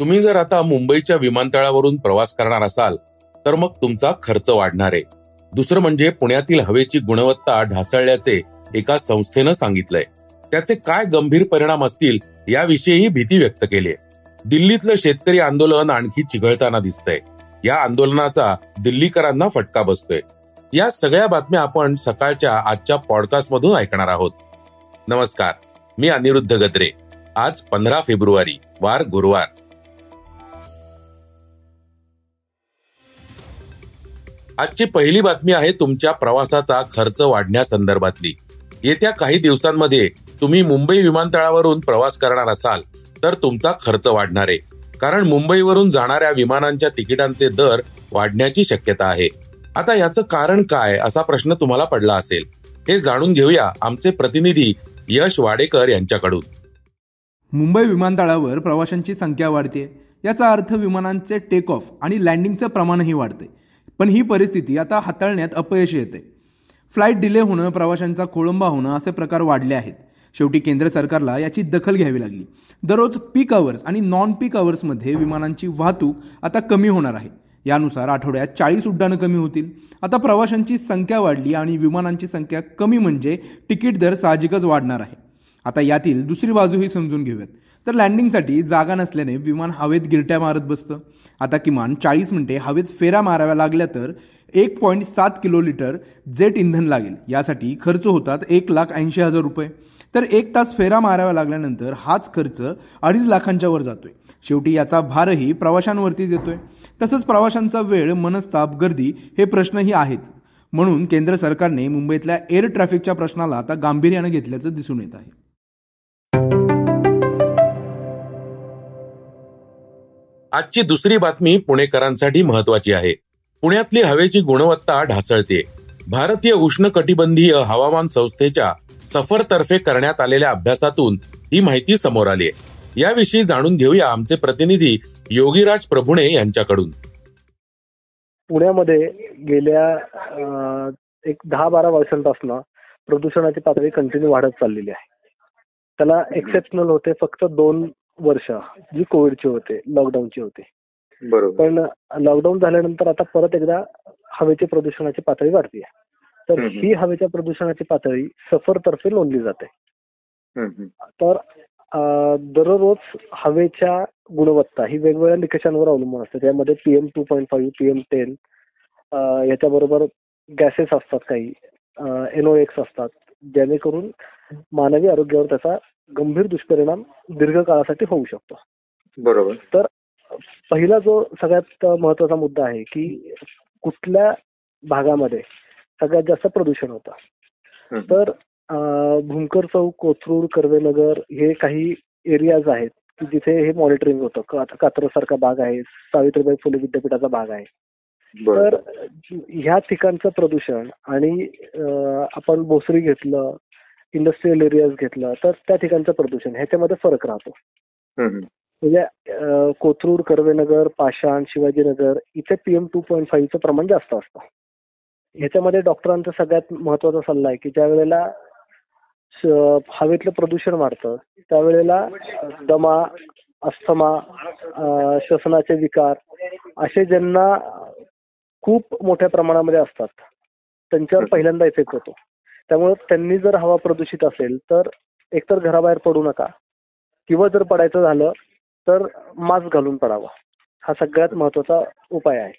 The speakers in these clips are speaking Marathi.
तुम्ही जर आता मुंबईच्या विमानतळावरून प्रवास करणार असाल तर मग तुमचा खर्च वाढणार आहे. दुसरं म्हणजे पुण्यातील हवेची गुणवत्ता ढासळल्याचे एका संस्थेनं सांगितलंय. त्याचे काय गंभीर परिणाम असतील याविषयीही भीती व्यक्त केली दिल्लीतलं शेतकरी आंदोलन आणखी चिघळताना दिसतंय. या आंदोलनाचा दिल्लीकरांना फटका बसतोय. या सगळ्या बातम्या आपण सकाळच्या आजच्या पॉडकास्ट मधून ऐकणार आहोत. नमस्कार मी अनिरुद्ध गद्रे. आज पंधरा फेब्रुवारी वार गुरुवार. आजची पहिली बातमी आहे तुमच्या प्रवासाचा खर्च वाढण्यासंदर्भातली. येत्या काही दिवसांमध्ये तुम्ही मुंबई विमानतळावरून प्रवास करणार असाल तर तुमचा खर्च वाढणार आहे. कारण मुंबईवरून जाणाऱ्या विमानांच्या तिकिटांचे दर वाढण्याची शक्यता आहे. आता याचं कारण काय असा प्रश्न तुम्हाला पडला असेल. हे जाणून घेऊया आमचे प्रतिनिधी यश वाडेकर यांच्याकडून. मुंबई विमानतळावर प्रवाशांची संख्या वाढते. याचा अर्थ विमानांचे टेक ऑफ आणि लँडिंगचं प्रमाणही वाढते. पण ही परिस्थिती आता हाताळण्यात अपयश येते. फ्लाईट डिले होणं प्रवाशांचा खोळंबा होणं असे प्रकार वाढले आहेत. शेवटी केंद्र सरकारला याची दखल घ्यावी लागली. दररोज पीक अवर्स आणि नॉन पीक अवर्समध्ये विमानांची वाहतूक आता कमी होणार आहे. यानुसार आठवड्यात चाळीस उड्डाणं कमी होतील. आता प्रवाशांची संख्या वाढली आणि विमानांची संख्या कमी म्हणजे तिकीट दर साहजिकच वाढणार आहे. आता यातील दुसरी बाजूही समजून घेऊयात. तर लँडिंगसाठी जागा नसल्याने विमान हवेत गिरट्या मारत बसतं. आता किमान चाळीस मिनिटे हवेत फेऱ्या माराव्या लागल्या तर एक पॉईंट सात किलो लिटर जेट इंधन लागेल. यासाठी खर्च होतात एक लाख ऐंशी हजार रुपये. तर एक तास फेरा मारावा लागल्यानंतर हाच खर्च अडीच लाखांच्या वर जातोय. शेवटी याचा भारही प्रवाशांवरतीच येतोय तसंच प्रवाशांचा वेळ मनस्ताप गर्दी हे प्रश्नही आहेत. म्हणून केंद्र सरकारने मुंबईतल्या एअर ट्रॅफिकच्या प्रश्नाला आता गांभीर्यानं घेतल्याचं दिसून येत आहे. आजची दुसरी बातमी पुणेकरांसाठी महत्वाची आहे. पुण्यातली हवेची गुणवत्ता ढासळते भारतीय उष्णकटिबंधीय हवामान संस्थेच्या सफरतर्फे करण्यात आलेल्या अभ्यासातून ही माहिती समोर आली आहे याविषयी जाणून घेऊया आमचे प्रतिनिधी योगीराज प्रभुणे यांच्याकडून. पुण्यामध्ये गेल्या एक दहा बारा वर्षांपासून प्रदूषणाची पातळी कंटिन्यू वाढत चाललेली आहे. त्याला एक्सेप्शनल होते फक्त दोन वर्ष जी कोविडची होते लॉकडाऊनची होते. पण लॉकडाऊन झाल्यानंतर आता परत एकदा हवेची प्रदूषणाची पातळी वाढते तर ही हवेच्या प्रदूषणाची पातळी सफर तर्फे नोंदली जाते. तर दररोज हवेच्या गुणवत्ता ही वेगवेगळ्या निकषांवर अवलंबून असते. त्यामध्ये PM two point five PM ten याच्याबरोबर gases असतात काही. एनओ एक्स असतात. जेणेकरून मानवी आरोग्यावर त्याचा गंभीर दुष्परिणाम दीर्घकाळासाठी होऊ शकतो. बरोबर. तर पहिला जो सगळ्यात महत्त्वाचा मुद्दा आहे की कुठल्या भागामध्ये सगळ्यात जास्त प्रदूषण होतं. तर भूमकर चौक कोथरूड कर्वेनगर हे काही एरियाज आहेत की जिथे हे मॉनिटरिंग होतं. आता कात्र सारखा भाग आहे सावित्रीबाई फुले विद्यापीठाचा भाग आहे. तर ह्या ठिकाणचं प्रदूषण आणि आपण बोसरी घेतलं इंडस्ट्रीयल एरियाज घेतलं तर त्या ठिकाणचं प्रदूषण ह्याच्यामध्ये फरक राहतो. म्हणजे कोथरूड कर्वेनगर पाषाण शिवाजीनगर इथे पीएम टू पॉईंट फाईव्हचं प्रमाण जास्त असतं. ह्याच्यामध्ये डॉक्टरांचा सगळ्यात महत्त्वाचा सल्ला आहे की ज्या वेळेला हवेतलं प्रदूषण वाढतं त्यावेळेला दमा अस्थमा श्वसनाचे विकार असे ज्यांना खूप मोठ्या प्रमाणामध्ये असतात त्यांच्यावर पहिल्यांदा इफेक्ट होतो. त्यामुळे त्यांनी जर हवा प्रदूषित असेल तर एकतर घराबाहेर पडू नका. किंवा जर पडायचं झालं तर मास्क घालून पडावा. हा सगळ्यात महत्त्वाचा उपाय आहे.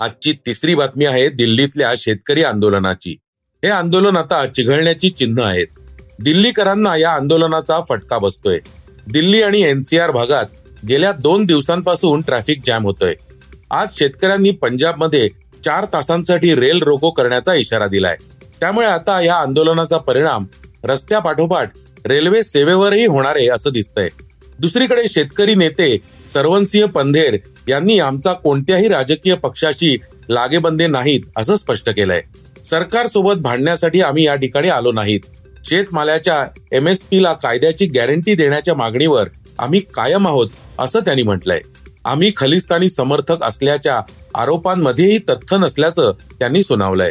आजची तिसरी बातमी आहे दिल्लीतल्या शेतकरी आंदोलनाची. हे आंदोलन आता चिघळण्याची चिन्ह आहेत. दिल्लीकरांना या आंदोलनाचा फटका बसतोय. दिल्ली आणि एनसीआर भागात गेल्या दोन दिवसांपासून ट्रॅफिक जॅम होतोय. आज शेतकऱ्यांनी पंजाबमध्ये चार तासांसाठी रेल रोको करण्याचा इशारा दिलाय. त्यामुळे आता या आंदोलनाचा परिणाम रस्त्यापाठोपाठ रेल्वे सेवेवरही होणार आहे असं दिसतंय. दुसरीकडे शेतकरी नेते सरवनसिंह पंधेर यांनी आमचा कोणत्याही राजकीय पक्षाशी लागेबंदे नाहीत असं स्पष्ट केलंय. सरकार सोबत भांडण्यासाठी आम्ही या ठिकाणी आलो नाहीत. शेतमालाच्या पी ला कायद्याची गॅरंटी देण्याच्या मागणीवर आम्ही कायम आहोत असं त्यांनी म्हटलंय. आम्ही खलिस्तानी समर्थक असल्याच्या आरोपांमध्येही तथ्य नसल्याचं त्यांनी सुनावलंय.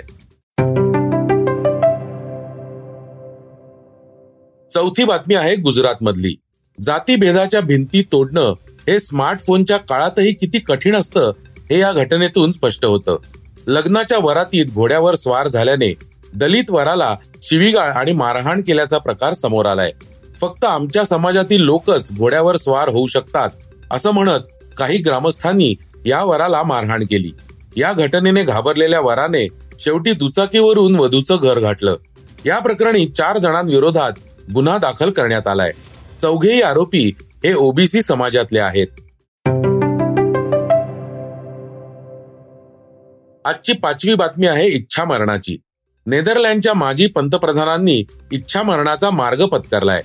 चौथी बातमी आहे गुजरातमधली. जातीभेदाच्या भिंती तोडणं हे स्मार्टफोनच्या काळातही किती कठीण असतं हे या घटनेतून स्पष्ट होतं. लग्नाच्या वरातीत घोड्यावर स्वार झाल्याने दलित वराला शिवीगाळ आणि मारहाण केल्याचा प्रकार समोर आलाय. फक्त आमच्या समाजातील लोकच घोड्यावर स्वार होऊ शकतात असं म्हणत काही ग्रामस्थांनी या वराला मारहाण केली. या घटनेने घाबरलेल्या वराने शेवटी दुचाकीवरून वधूचं घर घातलं या प्रकरणी चार जणांविरोधात गुन्हा दाखल करण्यात आलाय. चौघेही आरोपी हे ओबीसी समाजातले आहेत. आजची पाचवी बातमी आहे इच्छा मरणाची. नेदरलँडच्या माजी पंतप्रधानांनी इच्छा मरणाचा मार्ग पत्करलाय.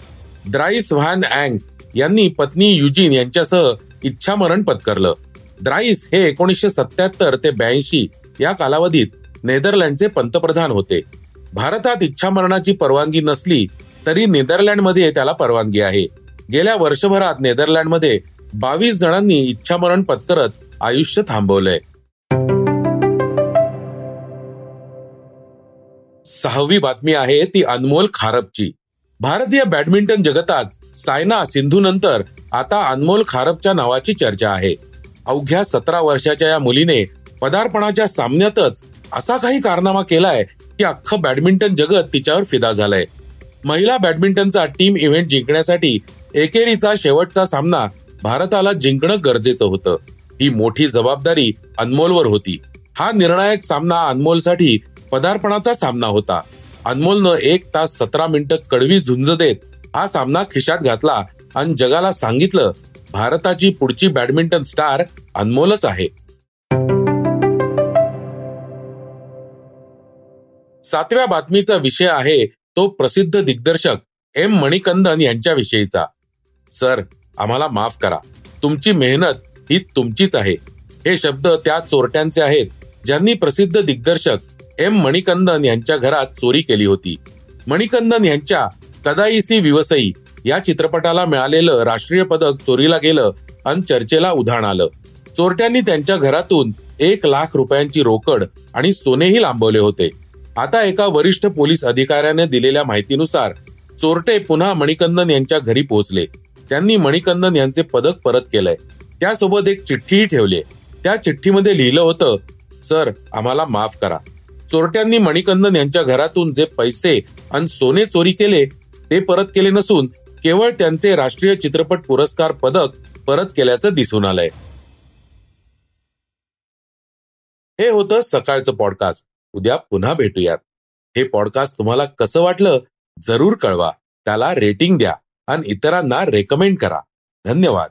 द्राईस व्हॅन अँग यांनी पत्नी युजिन यांच्यासह इच्छामरण पत्करलं. द्राईस हे एकोणीसशे सत्याहत्तर ते ब्याऐंशी या कालावधीत नेदरलँडचे पंतप्रधान होते. भारतात इच्छामरणाची परवानगी नसली तरी नेदरलँडमध्ये त्याला परवानगी आहे. गेल्या वर्षभरात नेदरलँडमध्ये बावीस जणांनी इच्छामरण पत्करत आयुष्य थांबवलंय. सहावी बातमी आहे ती अनमोल खारपची. भारतीय बॅडमिंटन जगतात सायना सिंधू नंतर आता अनमोल खारपच्या नावाची चर्चा आहे. अवघ्या सतरा वर्षाच्या या मुलीने पदार्पणाच्या सामन्यातच असा काही कारनामा केलाय की अख्खं बॅडमिंटन जगत तिच्यावर फिदा झालंय. महिला बॅडमिंटनचा टीम इव्हेंट जिंकण्यासाठी एकेरीचा शेवटचा सामना भारताला जिंकणं गरजेचं होतं. ही मोठी जबाबदारी अनमोलवर होती. हा निर्णायक सामना अनमोलसाठी पदार्पणाचा सामना होता. अनमोलनं एक तास सतरा मिनिटं कडवी झुंज देत हा सामना खिशात घातला आणि जगाला सांगितलं भारताची पुढची बॅडमिंटन स्टार अनमोलच आहे. सातव्या बातमीचा विषय आहे तो प्रसिद्ध दिग्दर्शक एम मणिकंदन यांच्याविषयीचा. सर आम्हाला माफ करा. तुमची मेहनत ही तुमचीच आहे. हे शब्द त्या चोरट्यांचे आहेत ज्यांनी प्रसिद्ध दिग्दर्शक एम मणिकंदन यांच्या घरात चोरी केली होती. मणिकंदन यांच्या कदाईसी विवसई या चित्रपटाला मिळालेलं राष्ट्रीय पदक चोरीला गेलं आणि चर्चेला उधाण आलं. चोरट्यांनी त्यांच्या घरातून एक लाख रुपयांची रोकड आणि सोनेही लांबवले होते. आता एका वरिष्ठ पोलीस अधिकाऱ्याने दिलेल्या माहितीनुसार चोरटे पुन्हा मणिकंदन यांच्या घरी पोहोचले. त्यांनी मणिकंदन यांचे पदक परत केलंय. त्यासोबत एक चिठ्ठीही ठेवली त्या चिठ्ठीमध्ये लिहिलं होतं सर आम्हाला माफ करा. चोरट्यांनी मणिकंदन यांच्या घरातून जे पैसे आणि सोने चोरी केले ते परत केले नसून केवळ त्यांचे राष्ट्रीय चित्रपट पुरस्कार पदक परत केल्याचं दिसून आलंय. हे होतं सकाळचं पॉडकास्ट. उद्या पुन्हा भेटूयात. हे पॉडकास्ट तुम्हाला कसं वाटलं जरूर कळवा. त्याला रेटिंग द्या आणि इतरांना रेकमेंड करा. धन्यवाद.